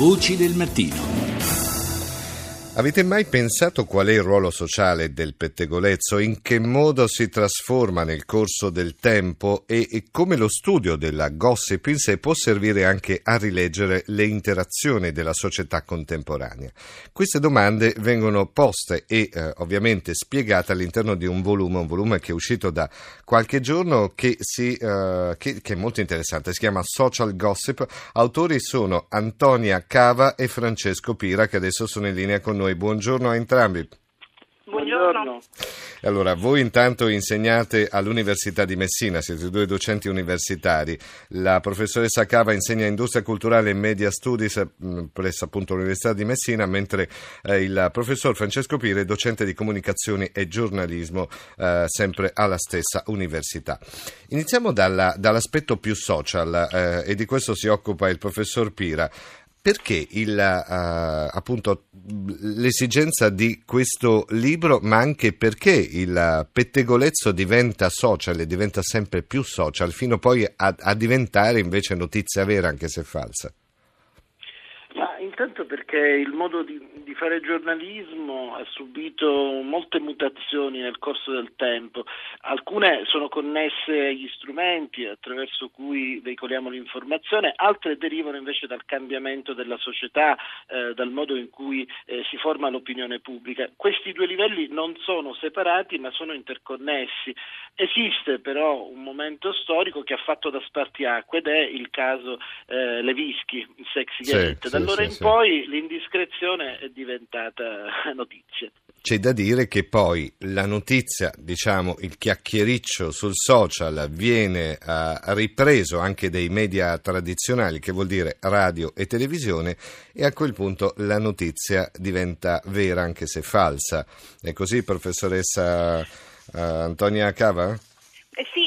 Voci del mattino. Avete mai pensato qual è il ruolo sociale del pettegolezzo? In che modo si trasforma nel corso del tempo e, e, come lo studio della gossip in sé può servire anche a rileggere le interazioni della società contemporanea? Queste domande vengono poste e eh, ovviamente spiegate all'interno di un volume, un volume che è uscito da qualche giorno che, si, eh, che, che è molto interessante, si chiama Social Gossip. Autori sono Antonia Cava e Francesco Pira che adesso sono in linea con noi noi. Buongiorno a entrambi. Buongiorno. Allora, voi intanto insegnate all'Università di Messina, siete due docenti universitari. La professoressa Cava insegna Industria Culturale e Media Studies mm, presso appunto l'Università di Messina, mentre eh, il professor Francesco Pire è docente di comunicazioni e giornalismo eh, sempre alla stessa università. Iniziamo dalla, dall'aspetto più social eh, e di questo si occupa il professor Pira. Perché il, uh, appunto, l'esigenza di questo libro, ma anche perché il pettegolezzo diventa social e diventa sempre più social, fino poi a, a diventare invece notizia vera, anche se falsa? intanto perché il modo di, fare giornalismo ha subito molte mutazioni nel corso del tempo, alcune sono connesse agli strumenti attraverso cui veicoliamo l'informazione, altre derivano invece dal cambiamento della società, eh, dal modo in cui eh, si forma l'opinione pubblica. Questi due livelli non sono separati ma sono interconnessi. Esiste però un momento storico che ha fatto da spartiacque ed è il caso eh, Levischi, il Sexy Gate. Sì, da allora sì, in sì poi l'indiscrezione è diventata notizia. C'è da dire che poi la notizia, diciamo il chiacchiericcio sul social viene uh, ripreso anche dai media tradizionali, che vuol dire radio e televisione, e a quel punto la notizia diventa vera anche se falsa. È così, professoressa uh, Antonia Cava?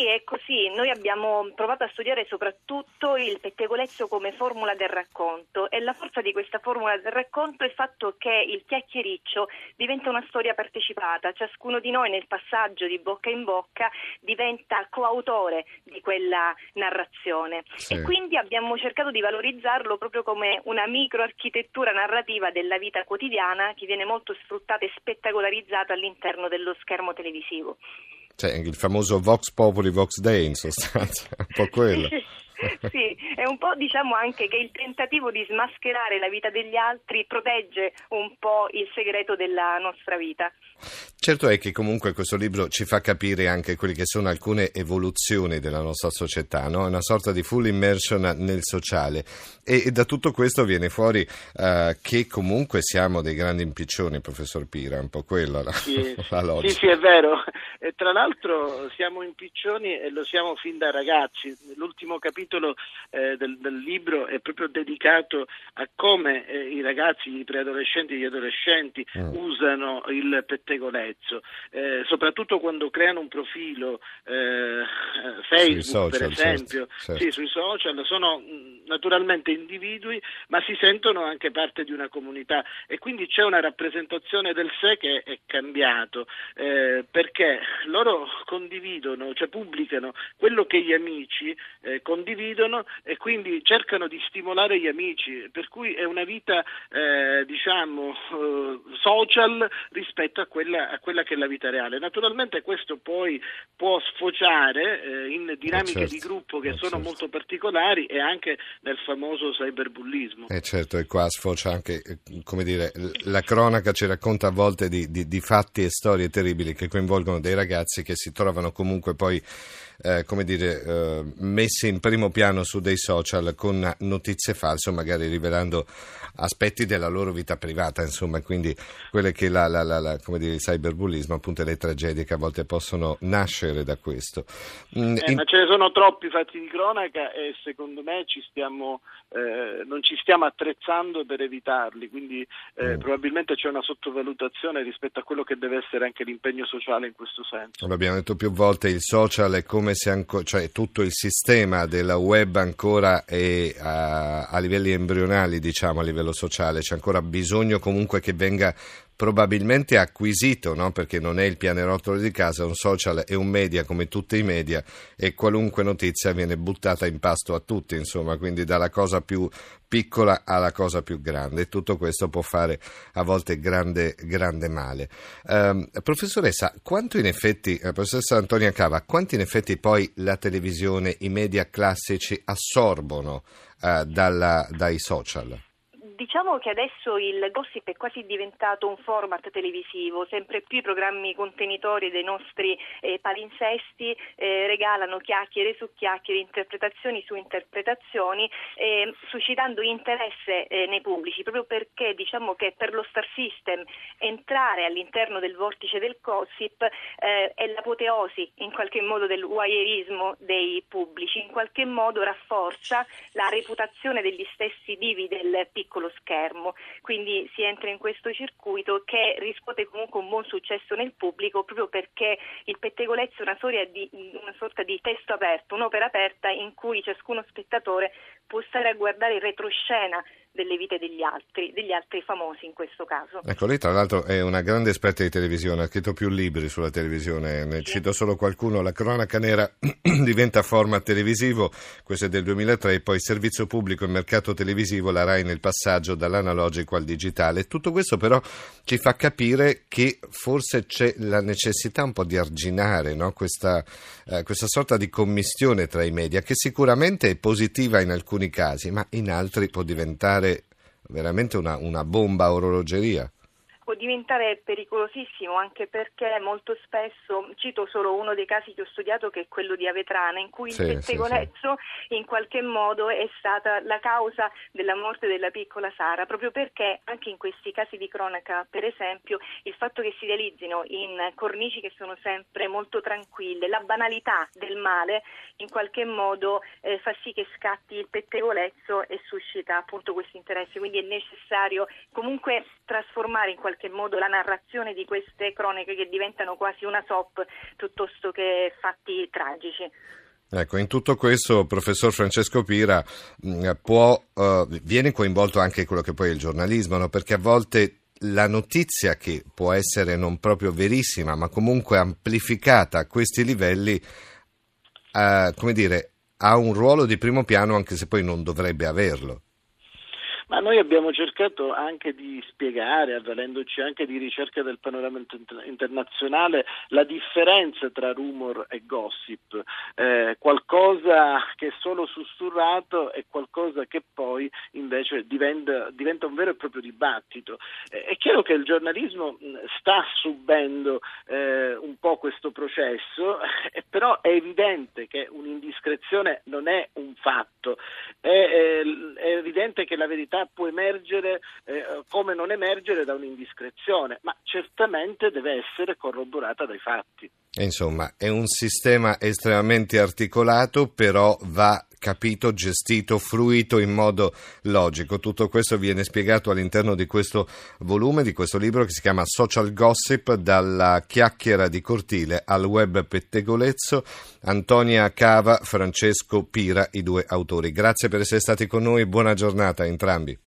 Sì, è così. Noi abbiamo provato a studiare soprattutto il pettegolezzo come formula del racconto e la forza di questa formula del racconto è il fatto che il chiacchiericcio diventa una storia partecipata. Ciascuno di noi nel passaggio di bocca in bocca diventa coautore di quella narrazione sì. e quindi abbiamo cercato di valorizzarlo proprio come una microarchitettura narrativa della vita quotidiana che viene molto sfruttata e spettacolarizzata all'interno dello schermo televisivo. Cioè, il famoso Vox Populi, Vox Dei, in sostanza, un po' quello. sì, è un po' diciamo anche che il tentativo di smascherare la vita degli altri protegge un po' il segreto della nostra vita. Certo è che comunque questo libro ci fa capire anche quelle che sono alcune evoluzioni della nostra società, no? una sorta di full immersion nel sociale e, e da tutto questo viene fuori uh, che comunque siamo dei grandi impiccioni, professor Pira, un po' quello la, sì, la logica. Sì, sì, è vero. E tra l'altro siamo impiccioni e lo siamo fin da ragazzi. L'ultimo capitolo eh, del, del, libro è proprio dedicato a come eh, i ragazzi, i preadolescenti e gli adolescenti mm. usano il pettegolezzo, eh, soprattutto quando creano un profilo eh, Facebook, social, per certo, esempio, certo, certo. Sì, sui social, sono mm, naturalmente individui, ma si sentono anche parte di una comunità e quindi c'è una rappresentazione del sé che è cambiato, eh, perché loro condividono, cioè pubblicano quello che gli amici eh, condividono e quindi cercano di stimolare gli amici, per cui è una vita eh, diciamo eh, social rispetto a quella, a quella, che è la vita reale. Naturalmente questo poi può sfociare eh, in dinamiche certo, di gruppo che sono certo. molto particolari e anche nel famoso cyberbullismo. Eh certo, e qua sfocia anche, eh, come dire, la cronaca ci racconta a volte di, di, di fatti e storie terribili che coinvolgono dei ragazzi che si trovano comunque poi eh, come dire, eh, messi in primo piano su dei social con notizie false o magari rivelando aspetti della loro vita privata, insomma, quindi quelle che la, la, la, la come dire, il cyberbullismo, appunto le tragedie che a volte possono nascere da questo. Mm, eh, in... Ma ce ne sono troppi fatti di cronaca e secondo me ci stiamo, siamo eh, non ci stiamo attrezzando per evitarli, quindi eh, mm. probabilmente c'è una sottovalutazione rispetto a quello che deve essere anche l'impegno sociale in questo senso. L'abbiamo detto più volte, il social è come se anco, cioè, tutto il sistema della web ancora è a, a livelli embrionali, diciamo, a livello sociale, c'è ancora bisogno comunque che venga probabilmente acquisito, no? perché non è il pianerottolo di casa, è un social e un media come tutti i media e qualunque notizia viene buttata in pasto a tutti, insomma, quindi dalla cosa più piccola alla cosa più grande. Tutto questo può fare a volte grande, grande male. Um, professoressa, quanto in effetti, eh, professoressa Antonia Cava, quanto in effetti poi la televisione, i media classici assorbono uh, dalla, dai social? Diciamo che adesso il gossip è quasi diventato un format televisivo, sempre più i programmi contenitori dei nostri eh, palinsesti eh, regalano chiacchiere su chiacchiere, interpretazioni su interpretazioni, eh, suscitando interesse eh, nei pubblici, proprio perché diciamo che per lo star system entrare all'interno del vortice del gossip eh, è l'apoteosi in qualche modo del voyeurismo dei pubblici, in qualche modo rafforza la reputazione degli stessi divi del piccolo schermo, quindi si entra in questo circuito che riscuote comunque un buon successo nel pubblico proprio perché il pettegolezzo è una, di, una sorta di testo aperto, un'opera aperta in cui ciascuno spettatore può stare a guardare in retroscena delle vite degli altri, degli altri famosi in questo caso. Ecco, lei tra l'altro è una grande esperta di televisione, ha scritto più libri sulla televisione, ne sì. cito solo qualcuno, La cronaca nera diventa format televisivo, questo è del 2003, poi servizio pubblico e mercato televisivo, la RAI nel passaggio dall'analogico al digitale. Tutto questo però ci fa capire che forse c'è la necessità un po' di arginare no? questa, eh, questa sorta di commistione tra i media, che sicuramente è positiva in alcuni casi, ma in altri può diventare veramente una, una bomba orologeria può diventare pericolosissimo anche perché molto spesso, cito solo uno dei casi che ho studiato che è quello di Avetrana, in cui sì, il pettegolezzo sì, sì. in qualche modo è stata la causa della morte della piccola Sara, proprio perché anche in questi casi di cronaca, per esempio, il fatto che si realizzino in cornici che sono sempre molto tranquille, la banalità del male in qualche modo eh, fa sì che scatti il pettegolezzo e suscita appunto questo interesse, quindi è necessario comunque trasformare in qualche qualche modo la narrazione di queste cronache che diventano quasi una soap piuttosto che fatti tragici. Ecco, in tutto questo, professor Francesco Pira mm, può, uh, viene coinvolto anche quello che poi è il giornalismo, no? perché a volte la notizia che può essere non proprio verissima, ma comunque amplificata a questi livelli, uh, come dire, ha un ruolo di primo piano anche se poi non dovrebbe averlo. Ma noi abbiamo cercato anche di spiegare, avvalendoci anche di ricerca del panorama internazionale, la differenza tra rumor e gossip, eh, qualcosa che è solo sussurrato e qualcosa che poi invece diventa, diventa un vero e proprio dibattito. Eh, è chiaro che il giornalismo sta subendo eh, un po' questo processo, eh, però è evidente che un'indiscrezione non è un fatto, è, eh, è evidente che la verità può emergere eh, come non emergere da un'indiscrezione, ma certamente deve essere corroborata dai fatti. Insomma, è un sistema estremamente articolato, però va capito, gestito, fruito in modo logico. Tutto questo viene spiegato all'interno di questo volume, di questo libro che si chiama Social Gossip, dalla chiacchiera di cortile al web pettegolezzo. Antonia Cava, Francesco Pira, i due autori. Grazie per essere stati con noi, buona giornata a entrambi.